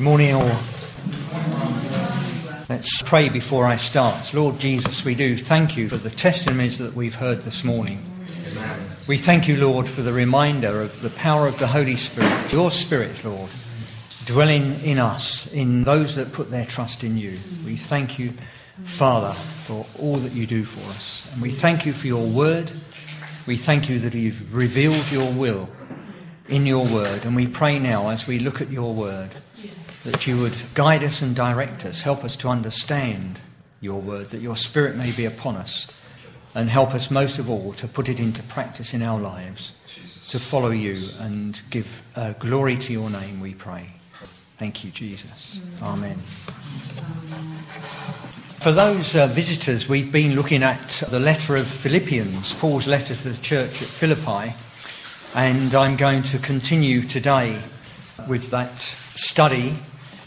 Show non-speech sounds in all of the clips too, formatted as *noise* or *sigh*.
Good morning, all. Let's pray before I start. Lord Jesus, we do thank you for the testimonies that we've heard this morning. We thank you, Lord, for the reminder of the power of the Holy Spirit, your Spirit, Lord, dwelling in us, in those that put their trust in you. We thank you, Father, for all that you do for us. And we thank you for your word. We thank you that you've revealed your will in your word. And we pray now as we look at your word that you would guide us and direct us, help us to understand your word, that your spirit may be upon us, and help us most of all to put it into practice in our lives, to follow you and give uh, glory to your name, we pray. Thank you, Jesus. Amen. For those uh, visitors, we've been looking at the letter of Philippians, Paul's letter to the church at Philippi, and I'm going to continue today with that study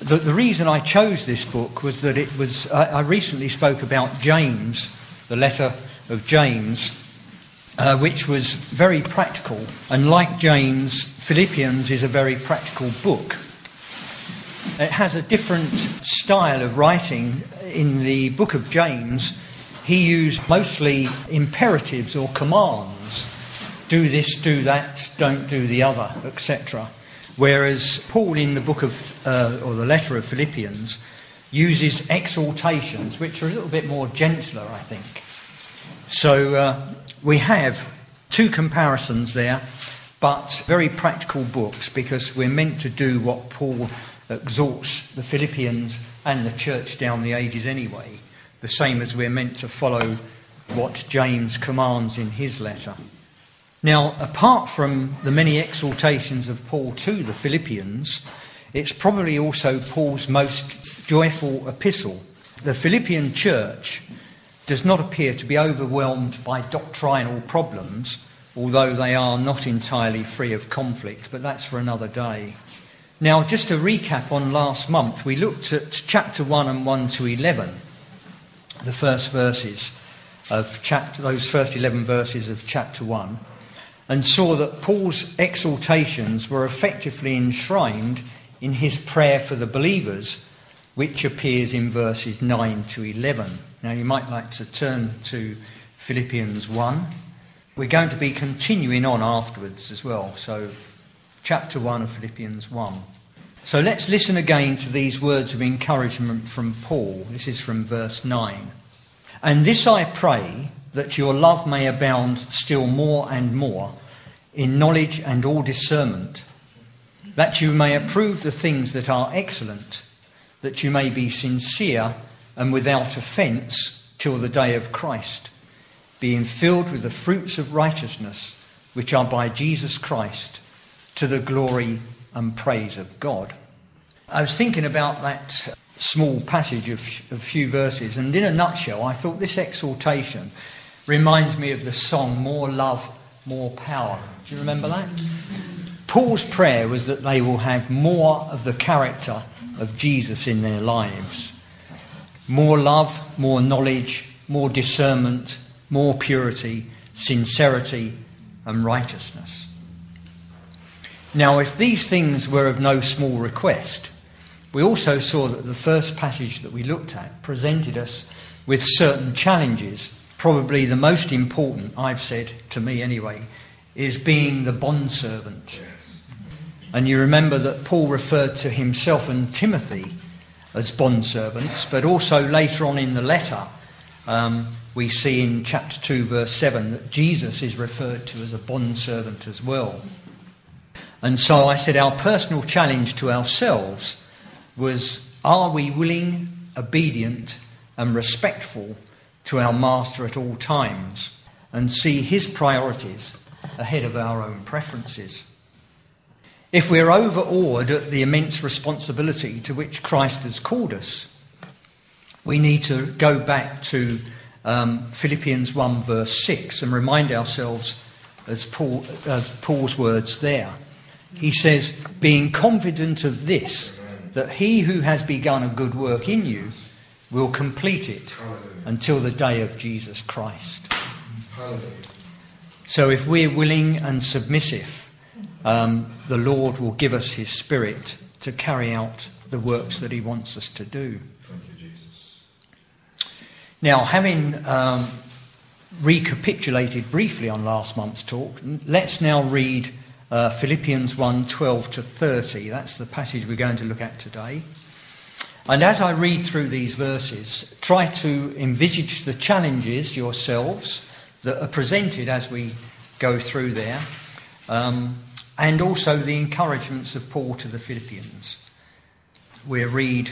the, the, reason I chose this book was that it was. I, I recently spoke about James, the letter of James, uh, which was very practical. And like James, Philippians is a very practical book. It has a different style of writing. In the book of James, he used mostly imperatives or commands do this, do that, don't do the other, etc. Whereas Paul, in the book of, uh, or the letter of Philippians, uses exhortations, which are a little bit more gentler, I think. So uh, we have two comparisons there, but very practical books because we're meant to do what Paul exhorts the Philippians and the church down the ages anyway, the same as we're meant to follow what James commands in his letter. Now, apart from the many exhortations of Paul to the Philippians, it's probably also Paul's most joyful epistle. The Philippian church does not appear to be overwhelmed by doctrinal problems, although they are not entirely free of conflict, but that's for another day. Now, just to recap on last month, we looked at chapter 1 and 1 to 11, the first verses of chapter, those first 11 verses of chapter 1 and saw that Paul's exhortations were effectively enshrined in his prayer for the believers, which appears in verses 9 to 11. Now, you might like to turn to Philippians 1. We're going to be continuing on afterwards as well. So, chapter 1 of Philippians 1. So, let's listen again to these words of encouragement from Paul. This is from verse 9. And this I pray that your love may abound still more and more in knowledge and all discernment, that you may approve the things that are excellent, that you may be sincere and without offence till the day of Christ, being filled with the fruits of righteousness which are by Jesus Christ to the glory and praise of God. I was thinking about that small passage of a few verses, and in a nutshell, I thought this exhortation reminds me of the song More Love, More Power. Do you remember that? Paul's prayer was that they will have more of the character of Jesus in their lives. More love, more knowledge, more discernment, more purity, sincerity, and righteousness. Now, if these things were of no small request, we also saw that the first passage that we looked at presented us with certain challenges probably the most important, I've said to me anyway, is being the bondservant. And you remember that Paul referred to himself and Timothy as bondservants, but also later on in the letter, um, we see in chapter 2, verse 7, that Jesus is referred to as a bondservant as well. And so I said our personal challenge to ourselves was are we willing, obedient, and respectful to our Master at all times and see his priorities ahead of our own preferences. If we're overawed at the immense responsibility to which Christ has called us, we need to go back to um, Philippians 1, verse 6, and remind ourselves as Paul, uh, Paul's words there. He says, Being confident of this, that he who has begun a good work in you will complete it until the day of Jesus Christ. So if we're willing and submissive, um, the Lord will give us His Spirit to carry out the works that he wants us to do. Thank you, Jesus. Now, having um, recapitulated briefly on last month's talk, let's now read uh, Philippians 1 12 to 30. That's the passage we're going to look at today. And as I read through these verses, try to envisage the challenges yourselves that are presented as we go through there, um, and also the encouragements of Paul to the Philippians. We read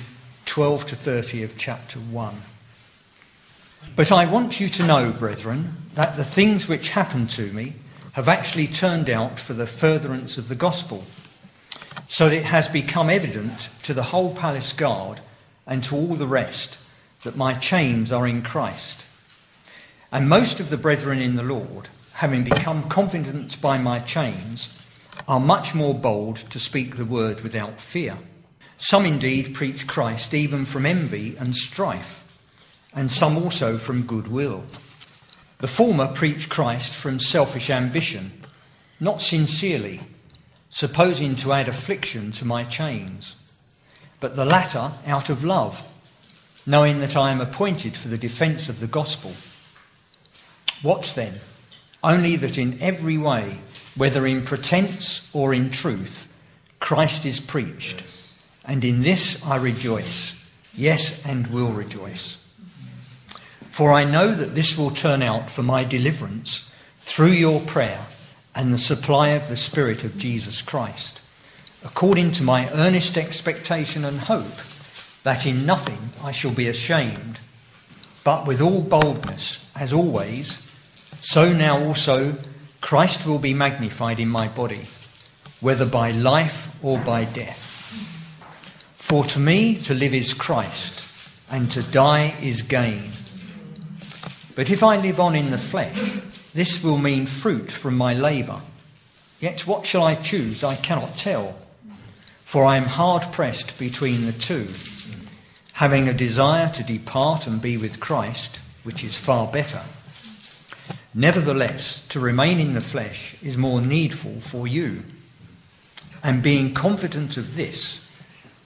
12 to 30 of chapter 1. But I want you to know, brethren, that the things which happened to me have actually turned out for the furtherance of the gospel, so that it has become evident to the whole palace guard and to all the rest that my chains are in Christ. And most of the brethren in the Lord, having become confident by my chains, are much more bold to speak the word without fear. Some indeed preach Christ even from envy and strife and some also from goodwill. The former preach Christ from selfish ambition, not sincerely, supposing to add affliction to my chains, but the latter out of love, knowing that I am appointed for the defence of the gospel. What then? Only that in every way, whether in pretense or in truth, Christ is preached. And in this I rejoice, yes, and will rejoice. For I know that this will turn out for my deliverance through your prayer and the supply of the Spirit of Jesus Christ, according to my earnest expectation and hope that in nothing I shall be ashamed, but with all boldness, as always, so now also Christ will be magnified in my body, whether by life or by death. For to me to live is Christ, and to die is gain. But if I live on in the flesh, this will mean fruit from my labour. Yet what shall I choose? I cannot tell. For I am hard pressed between the two, having a desire to depart and be with Christ, which is far better. Nevertheless, to remain in the flesh is more needful for you. And being confident of this,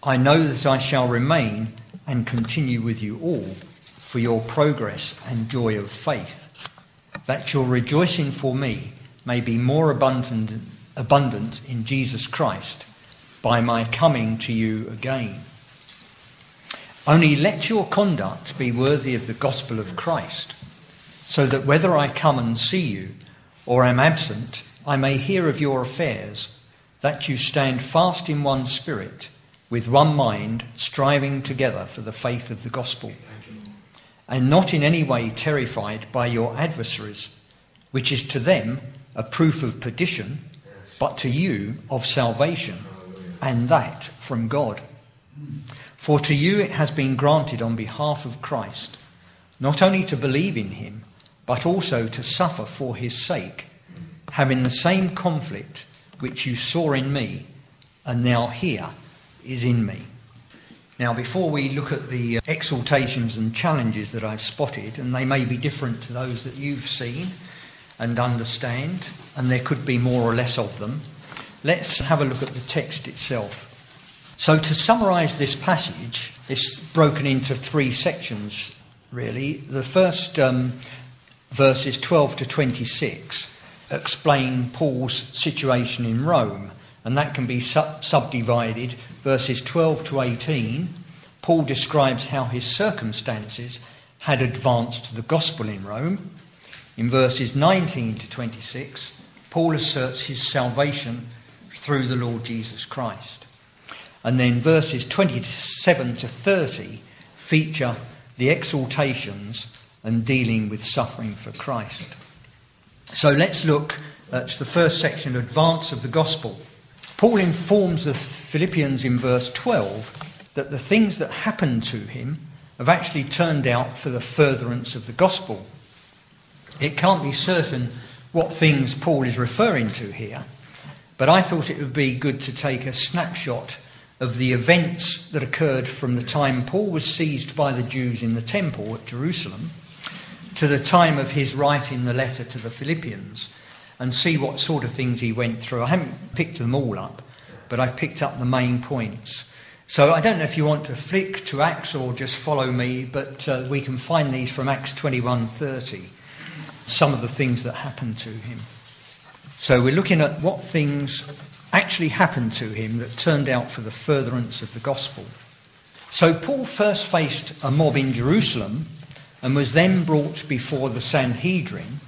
I know that I shall remain and continue with you all for your progress and joy of faith, that your rejoicing for me may be more abundant, abundant in Jesus Christ by my coming to you again. Only let your conduct be worthy of the gospel of Christ, so that whether I come and see you or am absent, I may hear of your affairs, that you stand fast in one spirit, with one mind, striving together for the faith of the gospel and not in any way terrified by your adversaries, which is to them a proof of perdition, but to you of salvation, and that from God. For to you it has been granted on behalf of Christ, not only to believe in him, but also to suffer for his sake, having the same conflict which you saw in me, and now here is in me. Now, before we look at the uh, exaltations and challenges that I've spotted, and they may be different to those that you've seen and understand, and there could be more or less of them, let's have a look at the text itself. So, to summarise this passage, it's broken into three sections, really. The first um, verses 12 to 26 explain Paul's situation in Rome and that can be sub- subdivided. Verses 12 to 18, Paul describes how his circumstances had advanced the gospel in Rome. In verses 19 to 26, Paul asserts his salvation through the Lord Jesus Christ. And then verses 27 to 30 feature the exaltations and dealing with suffering for Christ. So let's look at the first section, advance of the gospel. Paul informs the Philippians in verse 12 that the things that happened to him have actually turned out for the furtherance of the gospel. It can't be certain what things Paul is referring to here, but I thought it would be good to take a snapshot of the events that occurred from the time Paul was seized by the Jews in the temple at Jerusalem to the time of his writing the letter to the Philippians and see what sort of things he went through. I haven't picked them all up, but I've picked up the main points. So I don't know if you want to flick to Acts or just follow me, but uh, we can find these from Acts 21:30. Some of the things that happened to him. So we're looking at what things actually happened to him that turned out for the furtherance of the gospel. So Paul first faced a mob in Jerusalem and was then brought before the Sanhedrin,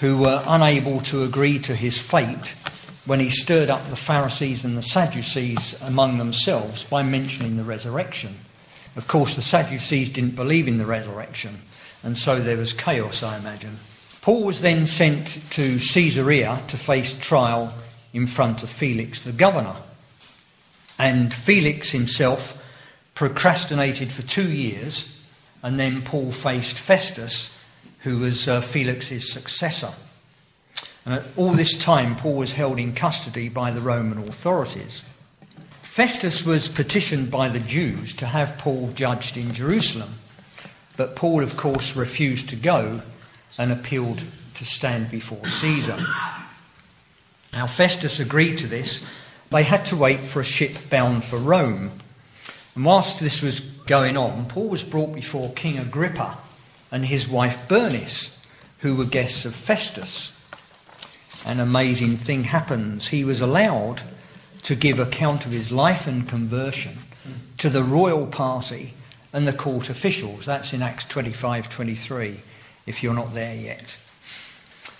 who were unable to agree to his fate when he stirred up the Pharisees and the Sadducees among themselves by mentioning the resurrection. Of course, the Sadducees didn't believe in the resurrection, and so there was chaos, I imagine. Paul was then sent to Caesarea to face trial in front of Felix the governor. And Felix himself procrastinated for two years, and then Paul faced Festus, who was uh, Felix's successor. And at all this time, Paul was held in custody by the Roman authorities. Festus was petitioned by the Jews to have Paul judged in Jerusalem, but Paul, of course, refused to go and appealed to stand before Caesar. Now, Festus agreed to this. They had to wait for a ship bound for Rome. And whilst this was going on, Paul was brought before King Agrippa and his wife Bernice, who were guests of Festus an amazing thing happens. He was allowed to give account of his life and conversion to the royal party and the court officials. That's in Acts 25:23 if you're not there yet.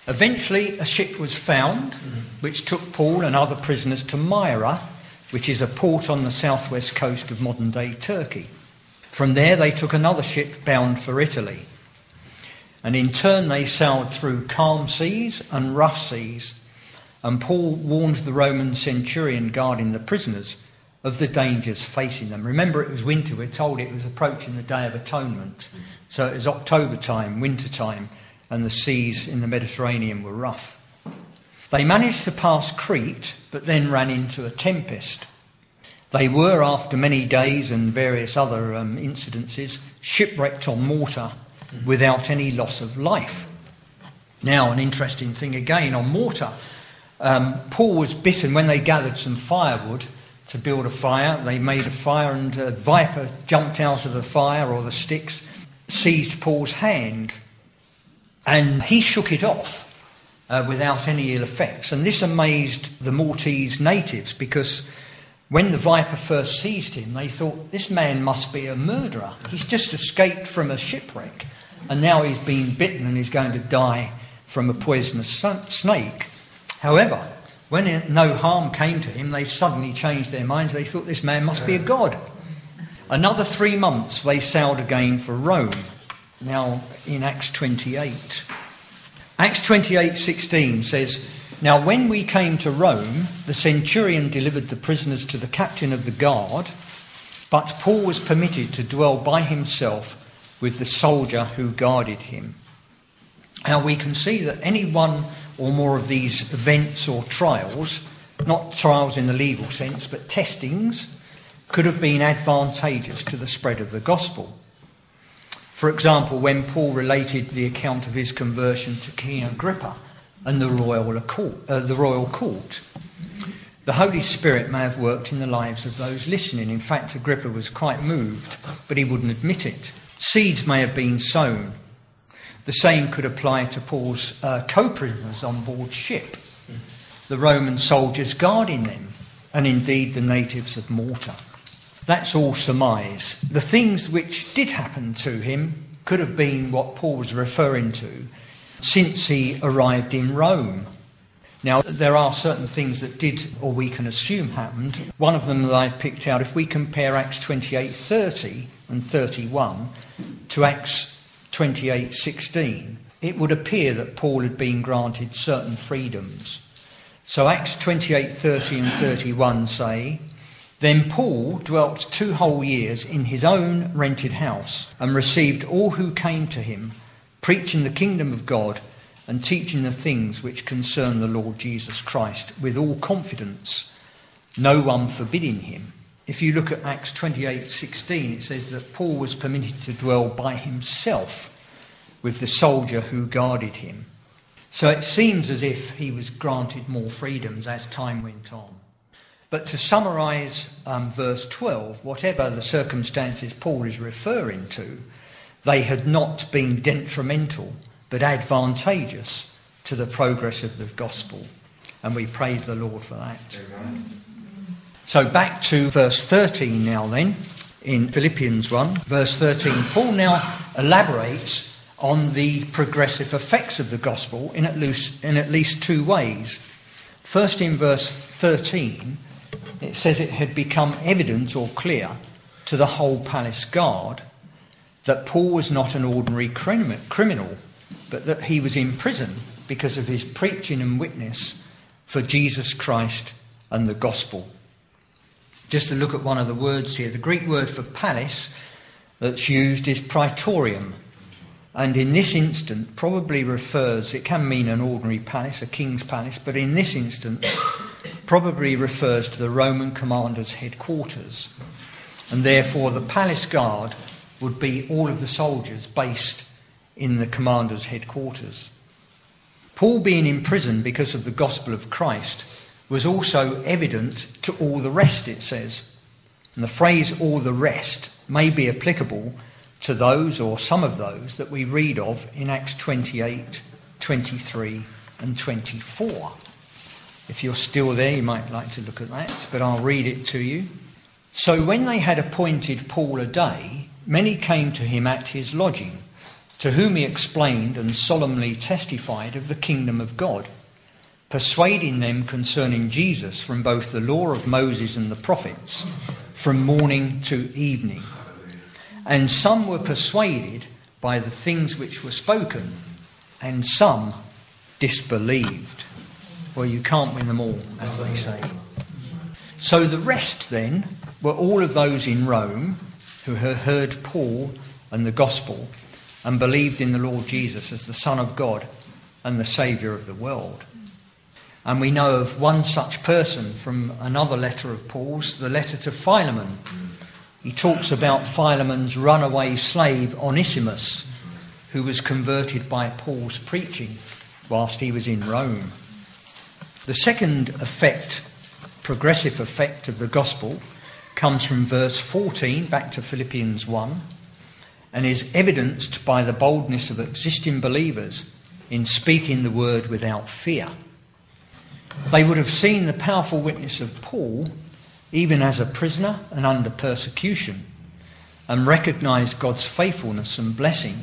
Eventually a ship was found which took Paul and other prisoners to Myra, which is a port on the southwest coast of modern-day Turkey. From there they took another ship bound for Italy. And in turn, they sailed through calm seas and rough seas. And Paul warned the Roman centurion guarding the prisoners of the dangers facing them. Remember, it was winter. We're told it was approaching the Day of Atonement. So it was October time, winter time, and the seas in the Mediterranean were rough. They managed to pass Crete, but then ran into a tempest. They were, after many days and various other um, incidences, shipwrecked on Malta without any loss of life. Now, an interesting thing again on Malta. Um, Paul was bitten when they gathered some firewood to build a fire. They made a fire, and a viper jumped out of the fire or the sticks, seized Paul's hand, and he shook it off uh, without any ill effects. And this amazed the Maltese natives because when the viper first seized him, they thought this man must be a murderer. He's just escaped from a shipwreck and now he's been bitten and he's going to die from a poisonous snake. However, when no harm came to him, they suddenly changed their minds. They thought this man must be a god. Another three months they sailed again for Rome. Now in Acts 28. Acts 28:16 says, "Now when we came to Rome, the centurion delivered the prisoners to the captain of the guard, but Paul was permitted to dwell by himself with the soldier who guarded him. Now we can see that any one or more of these events or trials, not trials in the legal sense, but testings, could have been advantageous to the spread of the gospel. For example, when Paul related the account of his conversion to King Agrippa and the royal court, uh, the royal court, the Holy Spirit may have worked in the lives of those listening. In fact, Agrippa was quite moved, but he wouldn't admit it. Seeds may have been sown. The same could apply to Paul's uh, co prisoners on board ship, the Roman soldiers guarding them, and indeed the natives of Malta. That's all surmise. The things which did happen to him could have been what Paul was referring to since he arrived in Rome. Now, there are certain things that did, or we can assume happened. One of them that I've picked out, if we compare Acts 28:30 and 31 to Acts 28:16, it would appear that Paul had been granted certain freedoms. So Acts 28:30 and 31 say, then Paul dwelt two whole years in his own rented house and received all who came to him, preaching the kingdom of God and teaching the things which concern the Lord Jesus Christ with all confidence, no one forbidding him. If you look at Acts 28:16, it says that Paul was permitted to dwell by himself with the soldier who guarded him. So it seems as if he was granted more freedoms as time went on. But to summarise um, verse 12, whatever the circumstances Paul is referring to, they had not been detrimental but advantageous to the progress of the gospel. And we praise the Lord for that. Amen. So back to verse 13 now then, in Philippians 1, verse 13. Paul now elaborates on the progressive effects of the gospel in at least, in at least two ways. First, in verse 13, it says it had become evident or clear to the whole palace guard that Paul was not an ordinary criminal, but that he was in prison because of his preaching and witness for Jesus Christ and the gospel. Just to look at one of the words here, the Greek word for palace that's used is praetorium, and in this instance probably refers, it can mean an ordinary palace, a king's palace, but in this instance probably refers to the Roman commander's headquarters. And therefore the palace guard would be all of the soldiers based in the commander's headquarters. Paul being in prison because of the gospel of Christ was also evident to all the rest, it says. And the phrase all the rest may be applicable to those or some of those that we read of in Acts 28, 23, and 24. If you're still there, you might like to look at that, but I'll read it to you. So when they had appointed Paul a day, many came to him at his lodging, to whom he explained and solemnly testified of the kingdom of God, persuading them concerning Jesus from both the law of Moses and the prophets, from morning to evening. And some were persuaded by the things which were spoken, and some disbelieved. Well, you can't win them all, as they say. So the rest then were all of those in Rome who heard Paul and the gospel and believed in the Lord Jesus as the Son of God and the Saviour of the world. And we know of one such person from another letter of Paul's, the letter to Philemon, he talks about Philemon's runaway slave Onesimus, who was converted by Paul's preaching whilst he was in Rome. The second effect, progressive effect of the gospel, comes from verse 14 back to Philippians 1 and is evidenced by the boldness of existing believers in speaking the word without fear. They would have seen the powerful witness of Paul even as a prisoner and under persecution, and recognized God's faithfulness and blessing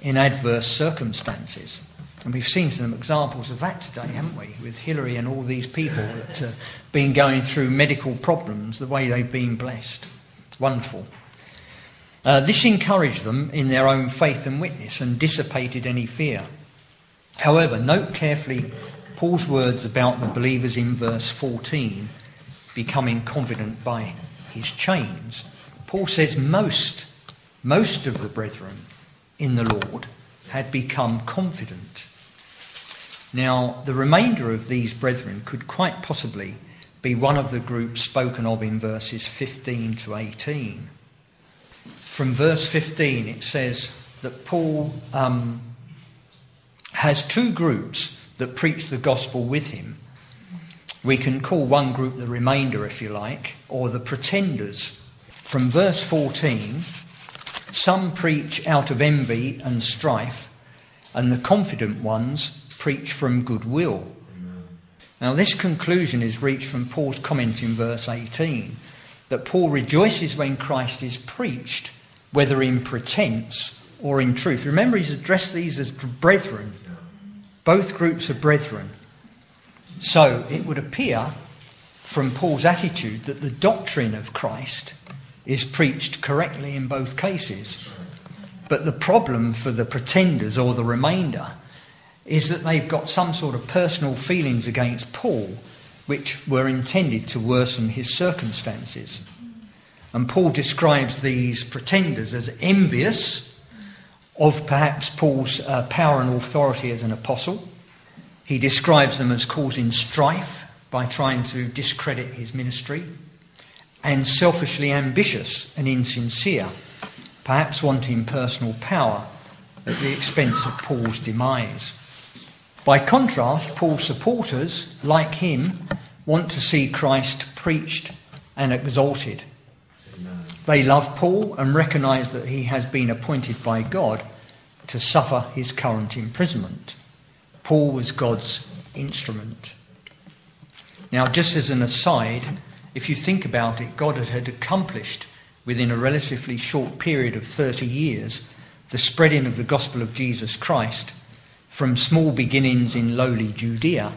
in adverse circumstances. And we've seen some examples of that today, haven't we? With Hillary and all these people that have uh, been going through medical problems, the way they've been blessed. Wonderful. Uh, this encouraged them in their own faith and witness and dissipated any fear. However, note carefully Paul's words about the believers in verse 14 becoming confident by his chains. Paul says most, most of the brethren in the Lord had become confident. Now, the remainder of these brethren could quite possibly be one of the groups spoken of in verses 15 to 18. From verse 15, it says that Paul um, has two groups that preach the gospel with him we can call one group the remainder, if you like, or the pretenders. From verse 14, some preach out of envy and strife, and the confident ones preach from goodwill. Now, this conclusion is reached from Paul's comment in verse 18 that Paul rejoices when Christ is preached, whether in pretense or in truth. Remember, he's addressed these as brethren. Both groups are brethren. So it would appear from Paul's attitude that the doctrine of Christ is preached correctly in both cases. But the problem for the pretenders or the remainder is that they've got some sort of personal feelings against Paul which were intended to worsen his circumstances. And Paul describes these pretenders as envious of perhaps Paul's uh, power and authority as an apostle he describes them as causing strife by trying to discredit his ministry, and selfishly ambitious and insincere, perhaps wanting personal power at the expense of Paul's demise. By contrast, Paul's supporters, like him, want to see Christ preached and exalted. They love Paul and recognize that he has been appointed by God to suffer his current imprisonment. Paul was God's instrument. Now, just as an aside, if you think about it, God had accomplished within a relatively short period of 30 years the spreading of the gospel of Jesus Christ from small beginnings in lowly Judea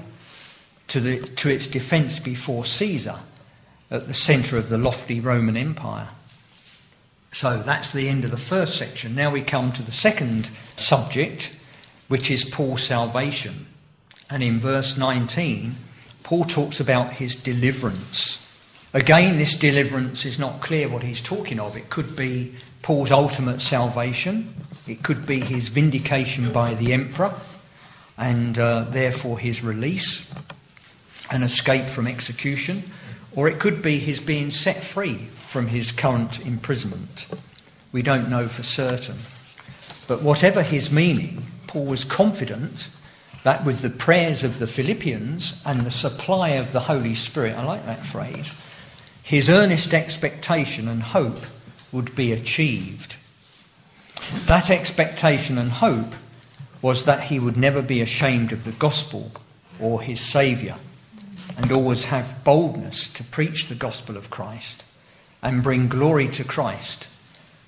to, the, to its defense before Caesar at the center of the lofty Roman Empire. So that's the end of the first section. Now we come to the second subject, which is Paul's salvation. And in verse 19, Paul talks about his deliverance. Again, this deliverance is not clear what he's talking of. It could be Paul's ultimate salvation, it could be his vindication by the emperor, and uh, therefore his release and escape from execution, or it could be his being set free from his current imprisonment. We don't know for certain. But whatever his meaning, Paul was confident that with the prayers of the Philippians and the supply of the Holy Spirit, I like that phrase, his earnest expectation and hope would be achieved. That expectation and hope was that he would never be ashamed of the gospel or his Saviour and always have boldness to preach the gospel of Christ and bring glory to Christ,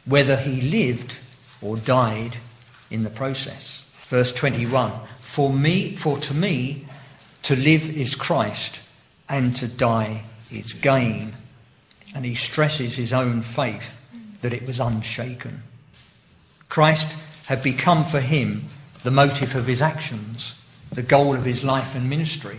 whether he lived or died in the process. Verse 21 For me, for to me, to live is Christ, and to die is gain. And he stresses his own faith that it was unshaken. Christ had become for him the motive of his actions, the goal of his life and ministry,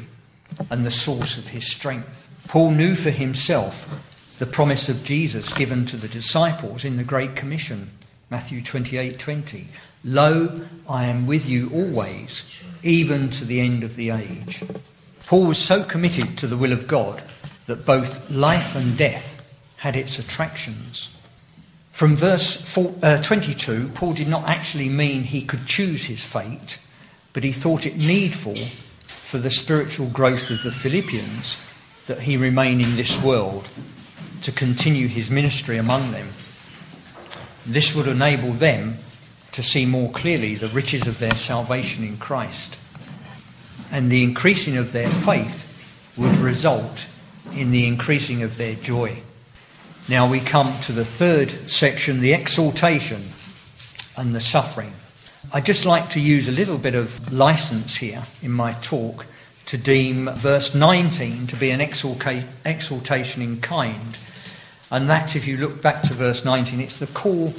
and the source of his strength. Paul knew for himself the promise of Jesus given to the disciples in the Great Commission, Matthew 28:20. Lo, I am with you always, even to the end of the age. Paul was so committed to the will of God that both life and death had its attractions. From verse uh, 22, Paul did not actually mean he could choose his fate, but he thought it needful for the spiritual growth of the Philippians that he remain in this world to continue his ministry among them. This would enable them to see more clearly the riches of their salvation in Christ. And the increasing of their faith would result in the increasing of their joy. Now we come to the third section, the exaltation and the suffering. I'd just like to use a little bit of license here in my talk to deem verse 19 to be an exaltation in kind. And that, if you look back to verse 19, it's the call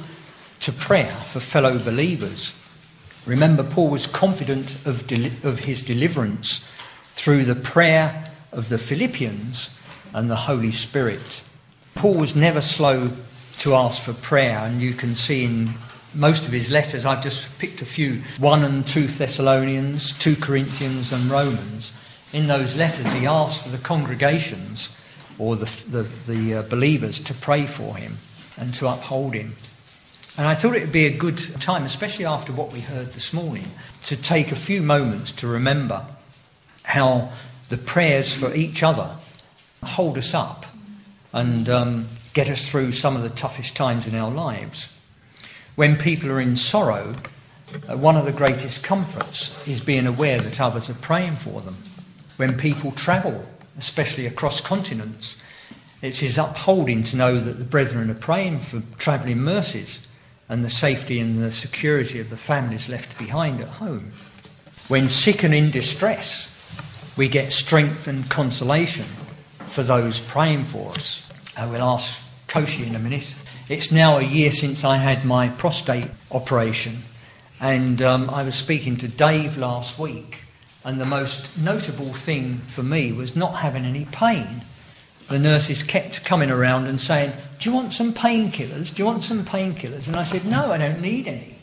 to prayer for fellow believers. Remember, Paul was confident of, of his deliverance through the prayer of the Philippians and the Holy Spirit. Paul was never slow to ask for prayer, and you can see in most of his letters, I've just picked a few 1 and 2 Thessalonians, 2 Corinthians, and Romans. In those letters, he asked for the congregations or the, the, the uh, believers to pray for him and to uphold him. And I thought it would be a good time, especially after what we heard this morning, to take a few moments to remember how the prayers for each other hold us up and um, get us through some of the toughest times in our lives. When people are in sorrow, uh, one of the greatest comforts is being aware that others are praying for them. When people travel especially across continents. It's his upholding to know that the brethren are praying for travelling mercies and the safety and the security of the families left behind at home. When sick and in distress, we get strength and consolation for those praying for us. I will ask Koshi in a minute. It's now a year since I had my prostate operation, and um, I was speaking to Dave last week, and the most notable thing for me was not having any pain. The nurses kept coming around and saying, Do you want some painkillers? Do you want some painkillers? And I said, No, I don't need any.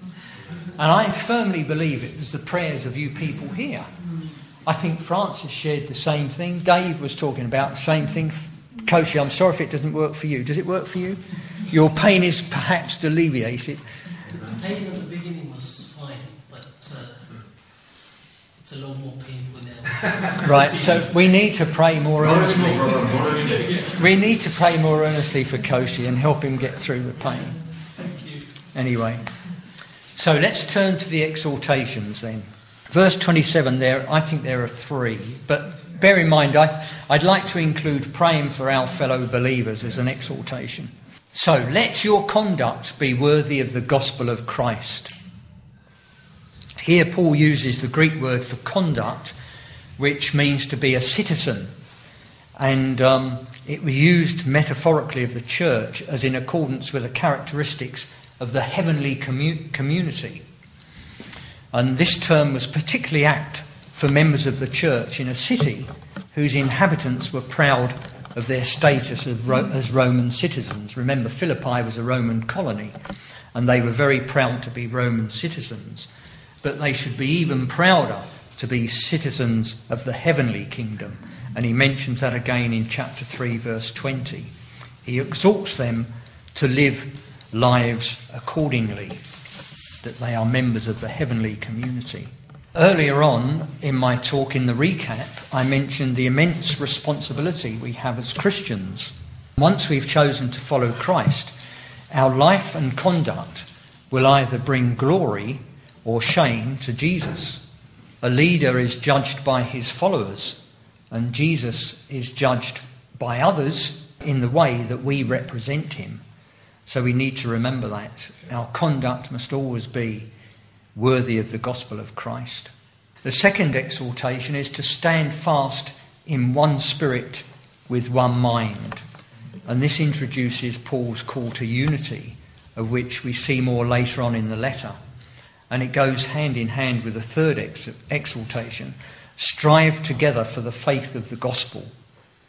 And I firmly believe it was the prayers of you people here. I think Francis shared the same thing. Dave was talking about the same thing. Koshi, I'm sorry if it doesn't work for you. Does it work for you? Your pain is perhaps alleviated. The pain at the beginning was fine, but uh, it's a lot more painful now. *laughs* right, so we need to pray more earnestly. We need to pray more earnestly for Koshi and help him get through the pain. Thank you. Anyway, so let's turn to the exhortations then. Verse 27 there, I think there are three, but bear in mind, I, I'd like to include praying for our fellow believers as an exhortation. So let your conduct be worthy of the gospel of Christ. Here, Paul uses the Greek word for conduct, which means to be a citizen. And um, it was used metaphorically of the church as in accordance with the characteristics of the heavenly commu- community. And this term was particularly apt for members of the church in a city whose inhabitants were proud of their status as, Ro- as Roman citizens. Remember, Philippi was a Roman colony, and they were very proud to be Roman citizens. But they should be even prouder to be citizens of the heavenly kingdom. And he mentions that again in chapter 3, verse 20. He exhorts them to live lives accordingly, that they are members of the heavenly community. Earlier on in my talk in the recap, I mentioned the immense responsibility we have as Christians. Once we've chosen to follow Christ, our life and conduct will either bring glory or shame to Jesus. A leader is judged by his followers, and Jesus is judged by others in the way that we represent him. So we need to remember that. Our conduct must always be worthy of the gospel of Christ. The second exhortation is to stand fast in one spirit with one mind. And this introduces Paul's call to unity, of which we see more later on in the letter. And it goes hand in hand with the third ex- exhortation strive together for the faith of the gospel.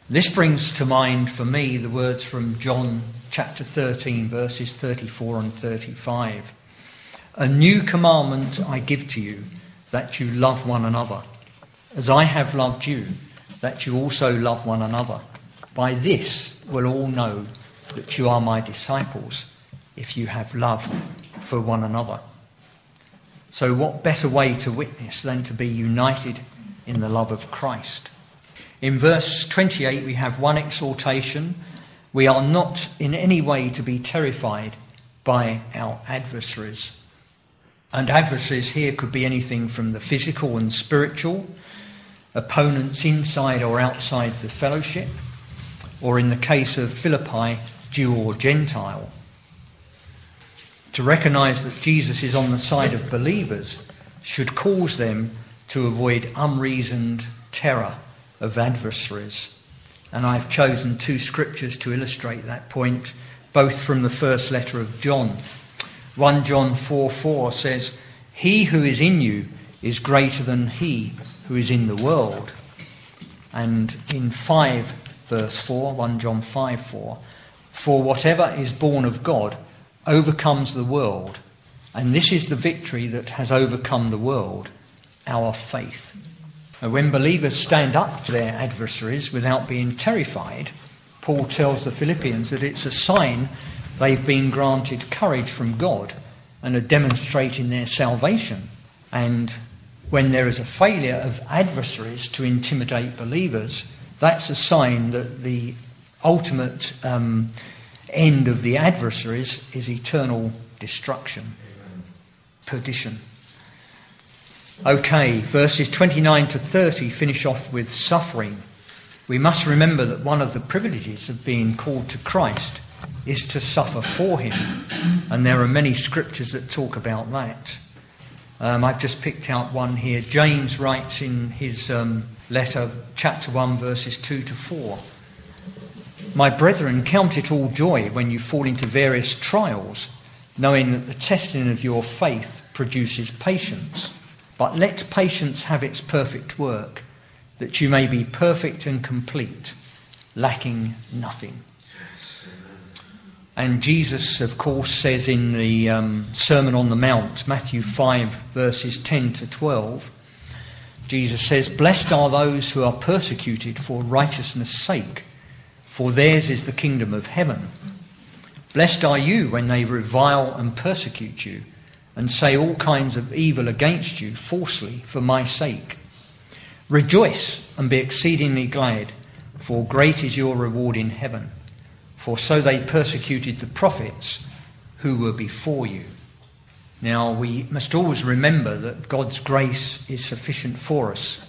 This brings to mind for me the words from John chapter 13, verses 34 and 35. A new commandment I give to you, that you love one another. As I have loved you, that you also love one another. By this will all know that you are my disciples, if you have love for one another. So, what better way to witness than to be united in the love of Christ? In verse 28, we have one exhortation. We are not in any way to be terrified by our adversaries. And adversaries here could be anything from the physical and spiritual, opponents inside or outside the fellowship, or in the case of Philippi, Jew or Gentile. To recognize that Jesus is on the side of believers should cause them to avoid unreasoned terror of adversaries. And I've chosen two scriptures to illustrate that point, both from the first letter of John. 1 John 4 4 says, He who is in you is greater than he who is in the world. And in 5 verse 4, 1 John 5 4, For whatever is born of God overcomes the world. And this is the victory that has overcome the world, our faith. When believers stand up to their adversaries without being terrified, Paul tells the Philippians that it's a sign they've been granted courage from God and are demonstrating their salvation. And when there is a failure of adversaries to intimidate believers, that's a sign that the ultimate um, end of the adversaries is eternal destruction, perdition. Okay, verses 29 to 30 finish off with suffering. We must remember that one of the privileges of being called to Christ is to suffer for him. And there are many scriptures that talk about that. Um, I've just picked out one here. James writes in his um, letter, chapter 1, verses 2 to 4. My brethren, count it all joy when you fall into various trials, knowing that the testing of your faith produces patience. But let patience have its perfect work, that you may be perfect and complete, lacking nothing. And Jesus, of course, says in the um, Sermon on the Mount, Matthew 5, verses 10 to 12, Jesus says, Blessed are those who are persecuted for righteousness' sake, for theirs is the kingdom of heaven. Blessed are you when they revile and persecute you and say all kinds of evil against you falsely for my sake. Rejoice and be exceedingly glad, for great is your reward in heaven. For so they persecuted the prophets who were before you. Now we must always remember that God's grace is sufficient for us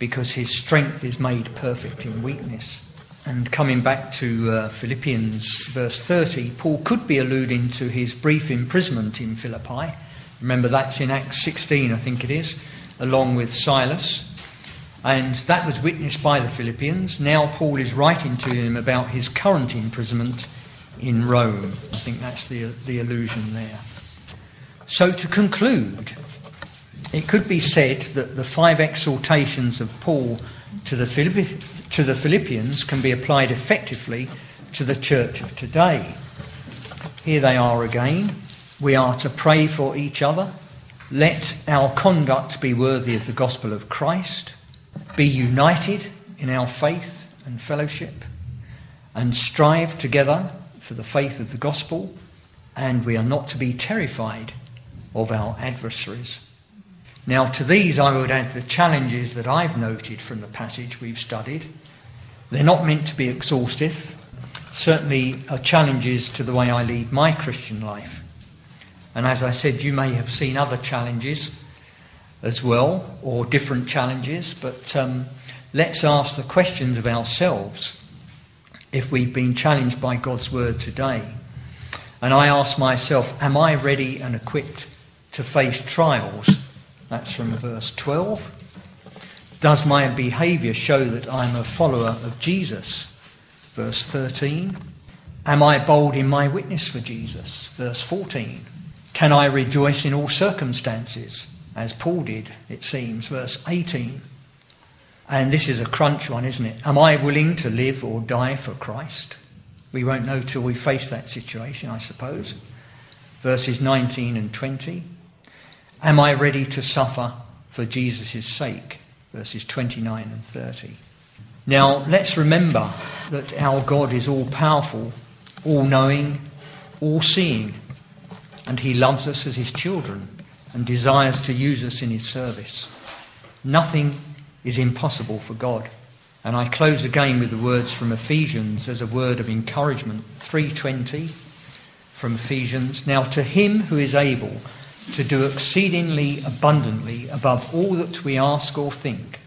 because his strength is made perfect in weakness. And coming back to uh, Philippians verse 30, Paul could be alluding to his brief imprisonment in Philippi. Remember that's in Acts 16, I think it is, along with Silas. And that was witnessed by the Philippians. Now Paul is writing to them about his current imprisonment in Rome. I think that's the, the allusion there. So to conclude, it could be said that the five exhortations of Paul to the, Philippi- to the Philippians can be applied effectively to the church of today. Here they are again. We are to pray for each other. Let our conduct be worthy of the gospel of Christ be united in our faith and fellowship, and strive together for the faith of the gospel, and we are not to be terrified of our adversaries. Now, to these I would add the challenges that I've noted from the passage we've studied. They're not meant to be exhaustive, certainly are challenges to the way I lead my Christian life. And as I said, you may have seen other challenges as well, or different challenges, but um, let's ask the questions of ourselves if we've been challenged by God's word today. And I ask myself, am I ready and equipped to face trials? That's from verse 12. Does my behaviour show that I'm a follower of Jesus? Verse 13. Am I bold in my witness for Jesus? Verse 14. Can I rejoice in all circumstances? as Paul did, it seems, verse 18. And this is a crunch one, isn't it? Am I willing to live or die for Christ? We won't know till we face that situation, I suppose. Verses 19 and 20. Am I ready to suffer for Jesus' sake? Verses 29 and 30. Now, let's remember that our God is all powerful, all knowing, all seeing, and He loves us as His children and desires to use us in his service. Nothing is impossible for God. And I close again with the words from Ephesians as a word of encouragement. 320 from Ephesians. Now to him who is able to do exceedingly abundantly above all that we ask or think,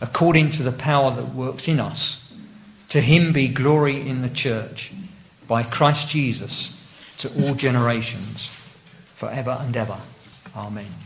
according to the power that works in us, to him be glory in the church by Christ Jesus to all generations, forever and ever. Amen.